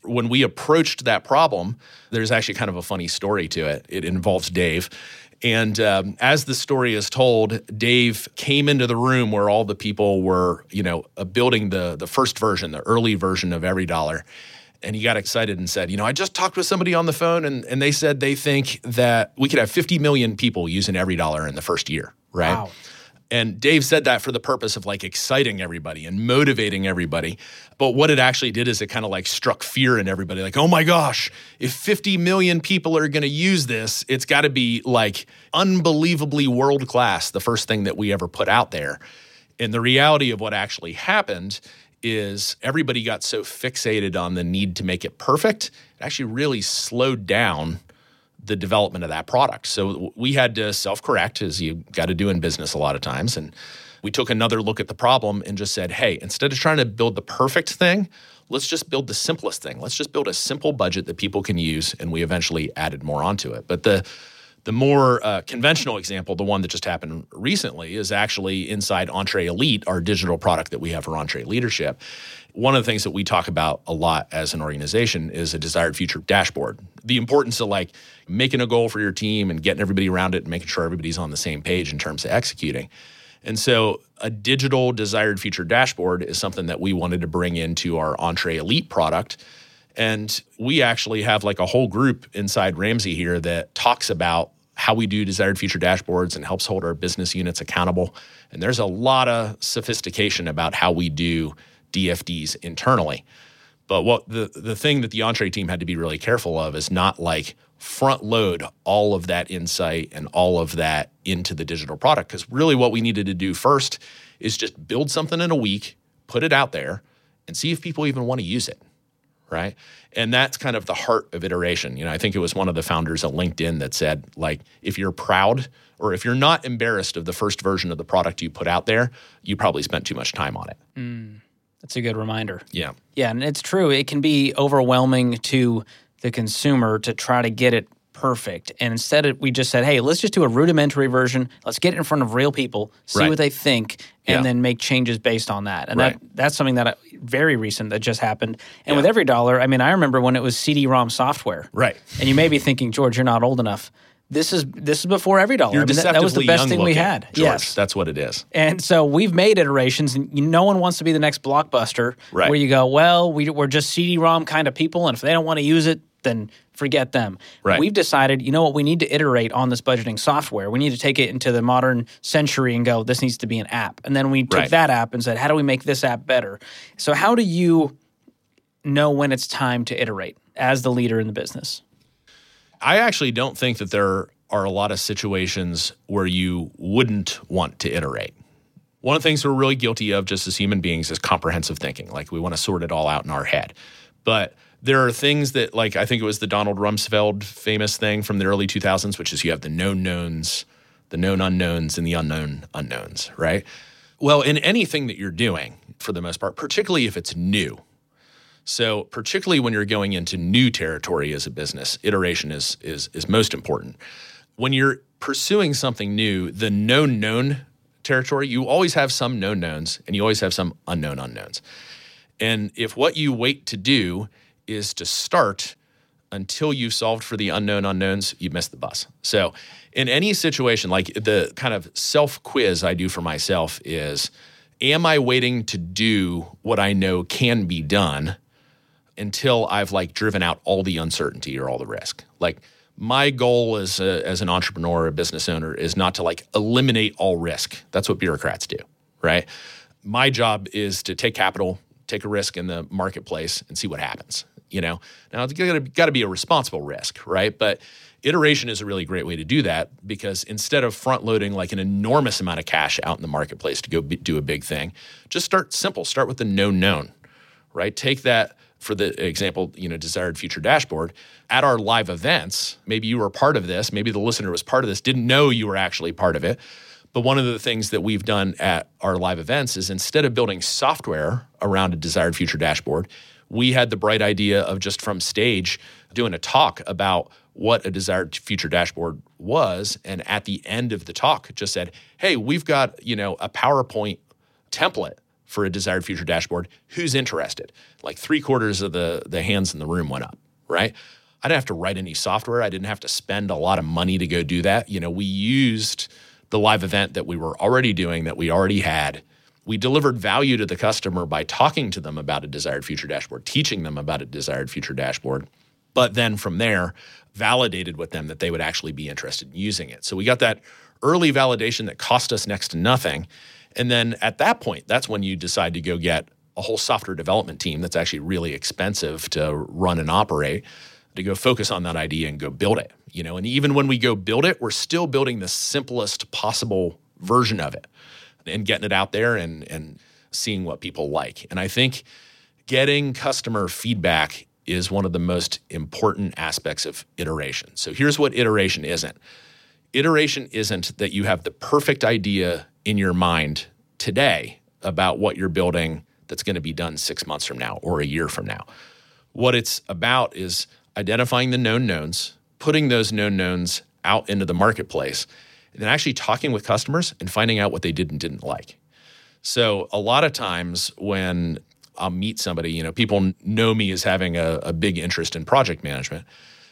When we approached that problem, there's actually kind of a funny story to it. It involves Dave. And um, as the story is told, Dave came into the room where all the people were, you know, uh, building the the first version, the early version of EveryDollar and he got excited and said, You know, I just talked with somebody on the phone and, and they said they think that we could have 50 million people using EveryDollar in the first year, right? Wow. And Dave said that for the purpose of like exciting everybody and motivating everybody. But what it actually did is it kind of like struck fear in everybody like, oh my gosh, if 50 million people are going to use this, it's got to be like unbelievably world class, the first thing that we ever put out there. And the reality of what actually happened is everybody got so fixated on the need to make it perfect, it actually really slowed down the development of that product. So we had to self correct, as you got to do in business a lot of times. And we took another look at the problem and just said, hey, instead of trying to build the perfect thing, let's just build the simplest thing. Let's just build a simple budget that people can use. And we eventually added more onto it. But the the more uh, conventional example, the one that just happened recently, is actually inside Entree Elite, our digital product that we have for EntreLeadership. One of the things that we talk about a lot as an organization is a desired future dashboard. The importance of like making a goal for your team and getting everybody around it and making sure everybody's on the same page in terms of executing. And so, a digital desired future dashboard is something that we wanted to bring into our Entree Elite product. And we actually have like a whole group inside Ramsey here that talks about how we do desired future dashboards and helps hold our business units accountable. And there's a lot of sophistication about how we do DFDs internally. But what the the thing that the entree team had to be really careful of is not like front load all of that insight and all of that into the digital product because really what we needed to do first is just build something in a week, put it out there and see if people even want to use it right? And that's kind of the heart of iteration. You know, I think it was one of the founders at LinkedIn that said, like, if you're proud or if you're not embarrassed of the first version of the product you put out there, you probably spent too much time on it. Mm, that's a good reminder. Yeah. Yeah, and it's true. It can be overwhelming to the consumer to try to get it perfect. And instead, we just said, hey, let's just do a rudimentary version. Let's get it in front of real people, see right. what they think, and yeah. then make changes based on that. And right. that that's something that I, very recent that just happened. And yeah. with EveryDollar, I mean, I remember when it was CD-ROM software. Right. And you may be thinking, George, you're not old enough. This is this is before EveryDollar. I mean, that, that, was the best thing looking, we had. George, yes, that's what it is. And so we've made iterations, and no one wants to be the next blockbuster. Right. Where you go, well, we, we're just CD-ROM kind of people, and if they don't want to use it, then forget them. Right. We've decided, you know what, we need to iterate on this budgeting software. We need to take it into the modern century and go, this needs to be an app. And then we took right. that app and said, how do we make this app better? So, how do you know when it's time to iterate as the leader in the business? I actually don't think that there are a lot of situations where you wouldn't want to iterate. One of the things we're really guilty of just as human beings is comprehensive thinking. Like we want to sort it all out in our head. But there are things that, like, I think it was the Donald Rumsfeld famous thing from the early 2000s, which is you have the known knowns, the known unknowns, and the unknown unknowns, right? Well, in anything that you're doing, for the most part, particularly if it's new. So, particularly when you're going into new territory as a business, iteration is is is most important. When you're pursuing something new, the known known territory, you always have some known knowns and you always have some unknown unknowns. And if what you wait to do is to start until you've solved for the unknown unknowns, you miss the bus. So, in any situation, like the kind of self quiz I do for myself is Am I waiting to do what I know can be done until I've like driven out all the uncertainty or all the risk? Like, my goal as, a, as an entrepreneur or a business owner is not to like eliminate all risk. That's what bureaucrats do, right? My job is to take capital, take a risk in the marketplace, and see what happens you know now it's got to be a responsible risk right but iteration is a really great way to do that because instead of front loading like an enormous amount of cash out in the marketplace to go be, do a big thing just start simple start with the known known right take that for the example you know desired future dashboard at our live events maybe you were part of this maybe the listener was part of this didn't know you were actually part of it. But one of the things that we've done at our live events is instead of building software around a desired future dashboard, we had the bright idea of just from stage doing a talk about what a desired future dashboard was and at the end of the talk just said hey we've got you know a powerpoint template for a desired future dashboard who's interested like three quarters of the the hands in the room went up right i didn't have to write any software i didn't have to spend a lot of money to go do that you know we used the live event that we were already doing that we already had we delivered value to the customer by talking to them about a desired future dashboard teaching them about a desired future dashboard but then from there validated with them that they would actually be interested in using it. So we got that early validation that cost us next to nothing. And then at that point, that's when you decide to go get a whole software development team that's actually really expensive to run and operate to go focus on that idea and go build it. You know, and even when we go build it, we're still building the simplest possible version of it and getting it out there and and seeing what people like. And I think getting customer feedback is one of the most important aspects of iteration. So here's what iteration isn't iteration isn't that you have the perfect idea in your mind today about what you're building that's going to be done six months from now or a year from now. What it's about is identifying the known knowns, putting those known knowns out into the marketplace, and then actually talking with customers and finding out what they did and didn't like. So, a lot of times when I'll meet somebody. You know, people know me as having a, a big interest in project management.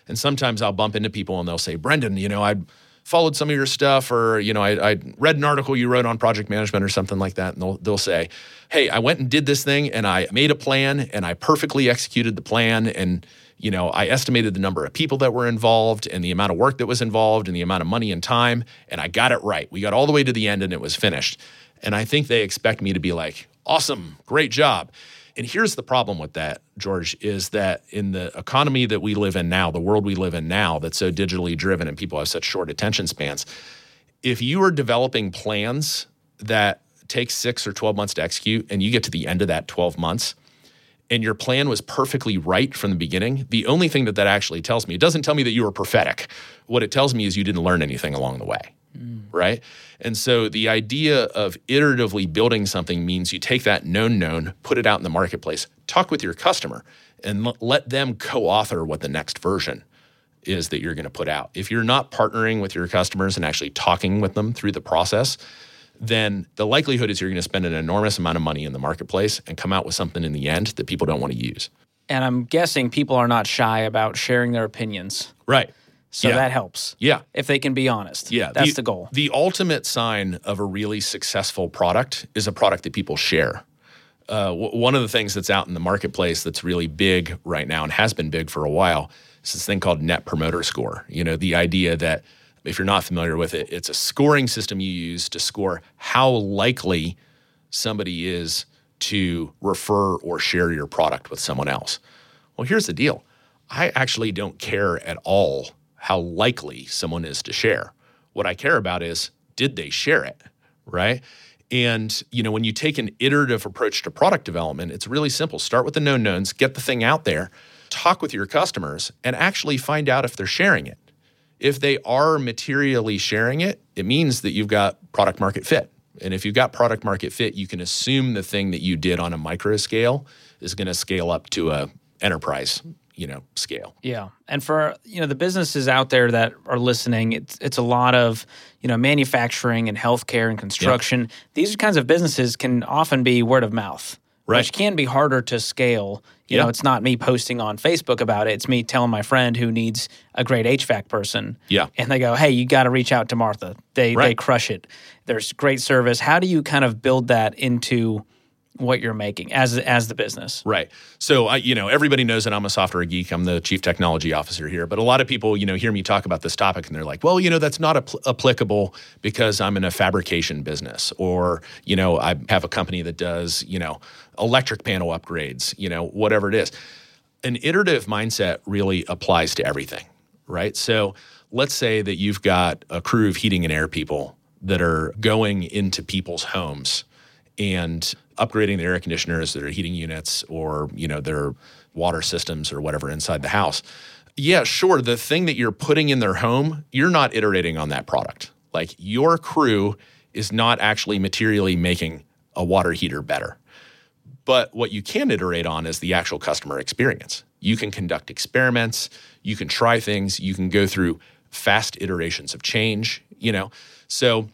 And sometimes I'll bump into people and they'll say, Brendan, you know, I followed some of your stuff or, you know, I, I, read an article you wrote on project management or something like that. And they'll, they'll say, hey, I went and did this thing and I made a plan and I perfectly executed the plan. And, you know, I estimated the number of people that were involved and the amount of work that was involved and the amount of money and time. And I got it right. We got all the way to the end and it was finished. And I think they expect me to be like, awesome, great job. And here's the problem with that, George, is that in the economy that we live in now, the world we live in now that's so digitally driven and people have such short attention spans, if you are developing plans that take six or 12 months to execute and you get to the end of that 12 months, and your plan was perfectly right from the beginning, the only thing that that actually tells me, it doesn't tell me that you were prophetic. What it tells me is you didn't learn anything along the way mm. right? And so the idea of iteratively building something means you take that known known, put it out in the marketplace, talk with your customer, and l- let them co author what the next version is that you're going to put out. If you're not partnering with your customers and actually talking with them through the process, then the likelihood is you're going to spend an enormous amount of money in the marketplace and come out with something in the end that people don't want to use. And I'm guessing people are not shy about sharing their opinions. Right. So yeah. that helps. Yeah. If they can be honest. Yeah. That's the, the goal. The ultimate sign of a really successful product is a product that people share. Uh, w- one of the things that's out in the marketplace that's really big right now and has been big for a while is this thing called Net Promoter Score. You know, the idea that if you're not familiar with it, it's a scoring system you use to score how likely somebody is to refer or share your product with someone else. Well, here's the deal I actually don't care at all how likely someone is to share. What I care about is did they share it, right? And you know, when you take an iterative approach to product development, it's really simple. Start with the known knowns, get the thing out there, talk with your customers, and actually find out if they're sharing it. If they are materially sharing it, it means that you've got product market fit. And if you've got product market fit, you can assume the thing that you did on a micro scale is going to scale up to a enterprise you know scale. Yeah, and for you know the businesses out there that are listening, it's it's a lot of you know manufacturing and healthcare and construction. Yep. These kinds of businesses can often be word of mouth, right. which can be harder to scale. You yep. know, it's not me posting on Facebook about it. It's me telling my friend who needs a great HVAC person. Yeah, and they go, "Hey, you got to reach out to Martha. They right. they crush it. There's great service. How do you kind of build that into what you're making as as the business. Right. So I, you know, everybody knows that I'm a software geek. I'm the chief technology officer here, but a lot of people, you know, hear me talk about this topic and they're like, "Well, you know, that's not apl- applicable because I'm in a fabrication business or, you know, I have a company that does, you know, electric panel upgrades, you know, whatever it is." An iterative mindset really applies to everything, right? So, let's say that you've got a crew of heating and air people that are going into people's homes and upgrading their air conditioners, their heating units, or you know their water systems or whatever inside the house. Yeah, sure. The thing that you're putting in their home, you're not iterating on that product. Like your crew is not actually materially making a water heater better. But what you can iterate on is the actual customer experience. You can conduct experiments, you can try things, you can go through fast iterations of change, you know. So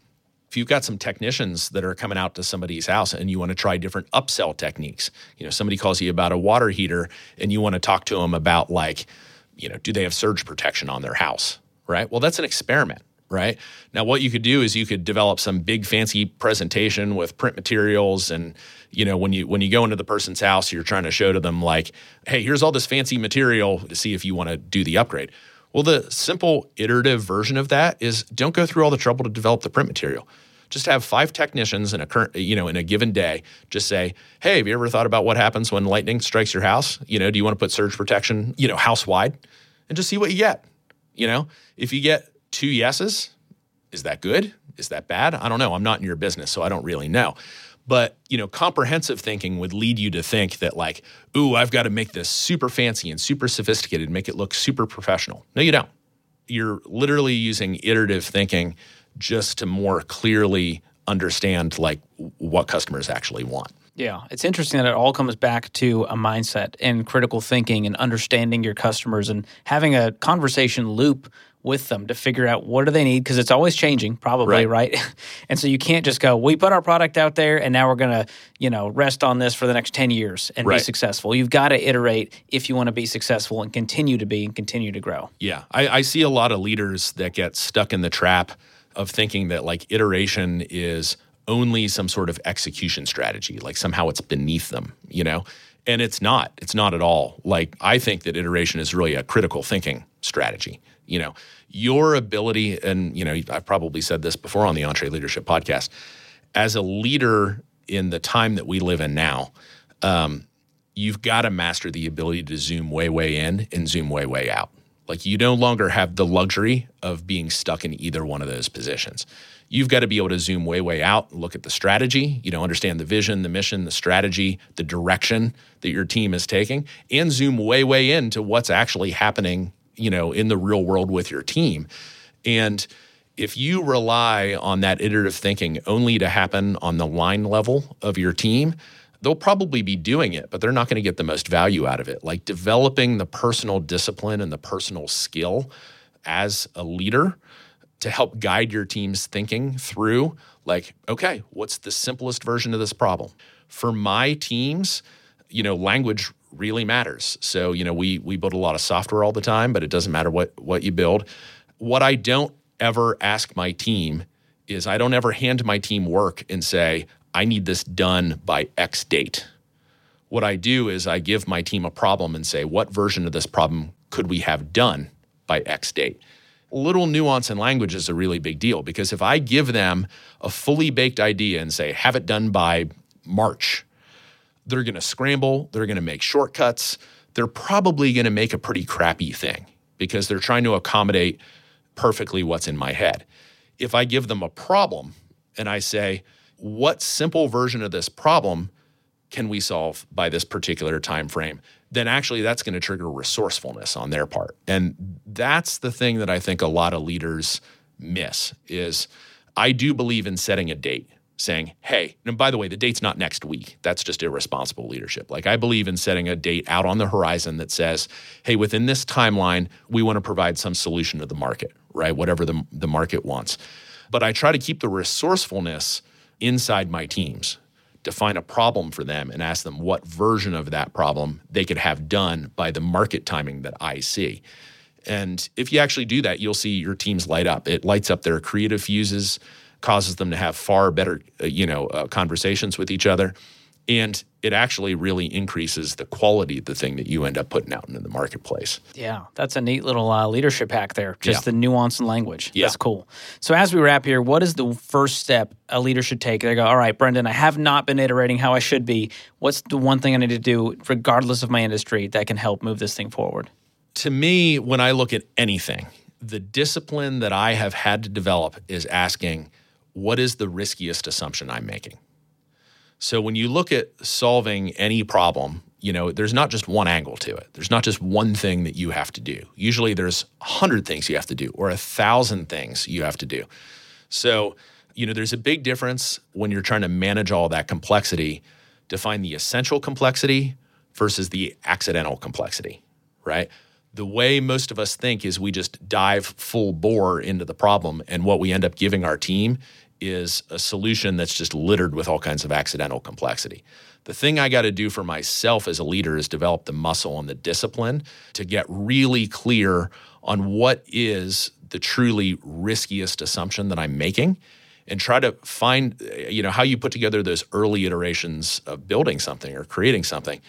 if you've got some technicians that are coming out to somebody's house and you want to try different upsell techniques, you know, somebody calls you about a water heater and you want to talk to them about like, you know, do they have surge protection on their house, right? Well, that's an experiment right? Now, what you could do is you could develop some big fancy presentation with print materials, and you know, when you when you go into the person's house, you're trying to show to them like, hey, here's all this fancy material to see if you want to do the upgrade. Well, the simple iterative version of that is don't go through all the trouble to develop the print material. Just have five technicians in a current, you know, in a given day. Just say, "Hey, have you ever thought about what happens when lightning strikes your house? You know, do you want to put surge protection, you know, house wide, and just see what you get? You know, if you get two yeses. Is that good? Is that bad? I don't know. I'm not in your business, so I don't really know. But, you know, comprehensive thinking would lead you to think that like, ooh, I've got to make this super fancy and super sophisticated, make it look super professional. No, you don't. You're literally using iterative thinking just to more clearly understand like what customers actually want. Yeah, it's interesting that it all comes back to a mindset and critical thinking and understanding your customers and having a conversation loop with them to figure out what do they need because it's always changing probably right, right? and so you can't just go we put our product out there and now we're going to you know rest on this for the next 10 years and right. be successful. You've got to iterate if you want to be successful and continue to be and continue to grow. Yeah. I, I see a lot of leaders that get stuck in the trap of thinking that like iteration is only some sort of execution strategy like somehow it's beneath them you know? And it's not. It's not at all. Like i think that iteration is really a critical thinking strategy you know your ability and you know i've probably said this before on the EntreLeadership podcast as a leader in the time that we live in now um, you've got to master the ability to zoom way way in and zoom way way out. Like you no longer have the luxury of being stuck in either one of those positions. You've got to be able to zoom way way out and look at the strategy you know understand the vision the mission the strategy the direction that your team is taking and zoom way way into what's actually happening you know in the real world with your team. And if you rely on that iterative thinking only to happen on the line level of your team they'll probably be doing it but they're not going to get the most value out of it. Like developing the personal discipline and the personal skill as a leader to help guide your team's thinking through like okay what's the simplest version of this problem? For my teams you know language really matters. So, you know, we we build a lot of software all the time, but it doesn't matter what what you build. What I don't ever ask my team is I don't ever hand my team work and say, I need this done by X date. What I do is I give my team a problem and say, what version of this problem could we have done by X date? Little nuance in language is a really big deal because if I give them a fully baked idea and say, have it done by March, they're going to scramble, they're going to make shortcuts, they're probably going to make a pretty crappy thing because they're trying to accommodate perfectly what's in my head. If I give them a problem and I say, what simple version of this problem can we solve by this particular time frame then actually that's going to trigger resourcefulness on their part. And that's the thing that i think a lot of leaders miss is i do believe in setting a date saying, hey, and by the way, the date's not next week. That's just irresponsible leadership. Like, I believe in setting a date out on the horizon that says, hey, within this timeline, we want to provide some solution to the market, right? Whatever the, the market wants. But I try to keep the resourcefulness inside my teams, define a problem for them, and ask them what version of that problem they could have done by the market timing that I see. And if you actually do that, you'll see your teams light up. It lights up their creative fuses causes them to have far better, uh, you know, uh, conversations with each other. And it actually really increases the quality of the thing that you end up putting out into the marketplace. Yeah, that's a neat little uh, leadership hack there. Just yeah. the nuance in language. Yeah. That's cool. So as we wrap here, what is the first step a leader should take? They go, all right, Brendan, I have not been iterating how I should be. What's the one thing I need to do, regardless of my industry, that can help move this thing forward? To me, when I look at anything, the discipline that I have had to develop is asking – what is the riskiest assumption I'm making? So when you look at solving any problem, you know, there's not just one angle to it. There's not just one thing that you have to do. Usually there's a hundred things you have to do or a thousand things you have to do. So You know, there's a big difference when you're trying to manage all that complexity to find the essential complexity versus the accidental complexity, right? The way most of us think is we just dive full bore into the problem, and what we end up giving our team is a solution that's just littered with all kinds of accidental complexity. The thing I got to do for myself as a leader is develop the muscle and the discipline to get really clear on what is the truly riskiest assumption that I'm making and try to find you know how you put together those early iterations of building something or creating something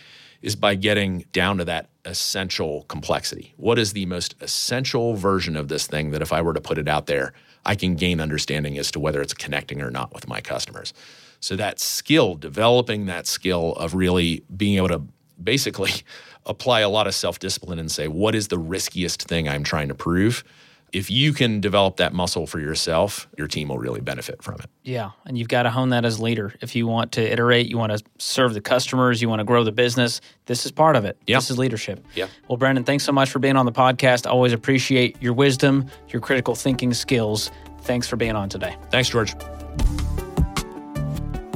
is by getting down to that essential complexity. What is the most essential version of this thing that if I were to put it out there, I can gain understanding as to whether it's connecting or not with my customers. So that skill, developing that skill of really being able to basically apply a lot of self-discipline and say what is the riskiest thing I'm trying to prove if you can develop that muscle for yourself, your team will really benefit from it. Yeah. And you've got to hone that as leader. If you want to iterate, you want to serve the customers, you want to grow the business, this is part of it. Yeah. This is leadership. Yeah. Well, Brandon, thanks so much for being on the podcast. Always appreciate your wisdom, your critical thinking skills. Thanks for being on today. Thanks, George.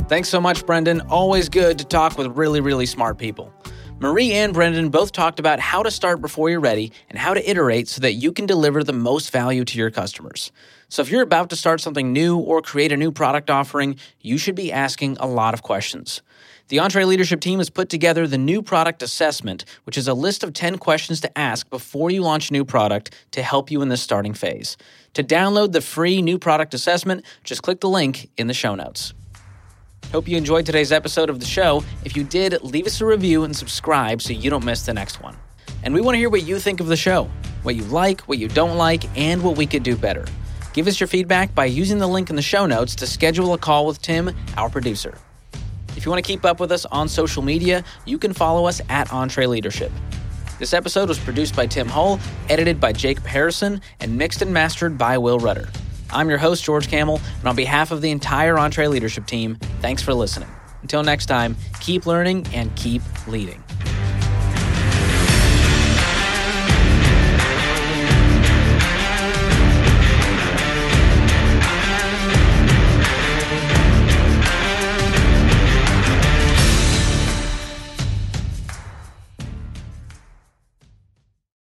Thanks so much, Brendan. Always good to talk with really, really smart people. Marie and Brendan both talked about how to start before you're ready and how to iterate so that you can deliver the most value to your customers. So, if you're about to start something new or create a new product offering, you should be asking a lot of questions. The EntreLeadership team has put together the new product assessment, which is a list of 10 questions to ask before you launch a new product to help you in this starting phase. To download the free new product assessment, just click the link in the show notes. Hope you enjoyed today's episode of the show. If you did, leave us a review and subscribe so you don't miss the next one. And we want to hear what you think of the show, what you like, what you don't like, and what we could do better. Give us your feedback by using the link in the show notes to schedule a call with Tim, our producer. If you want to keep up with us on social media, you can follow us at EntreLeadership. This episode was produced by Tim Hull, edited by Jake Harrison, and mixed and mastered by Will Rudder. I'm your host, George Kamel, and on behalf of the entire EntreLeadership team, thanks for listening. Until next time, keep learning and keep leading.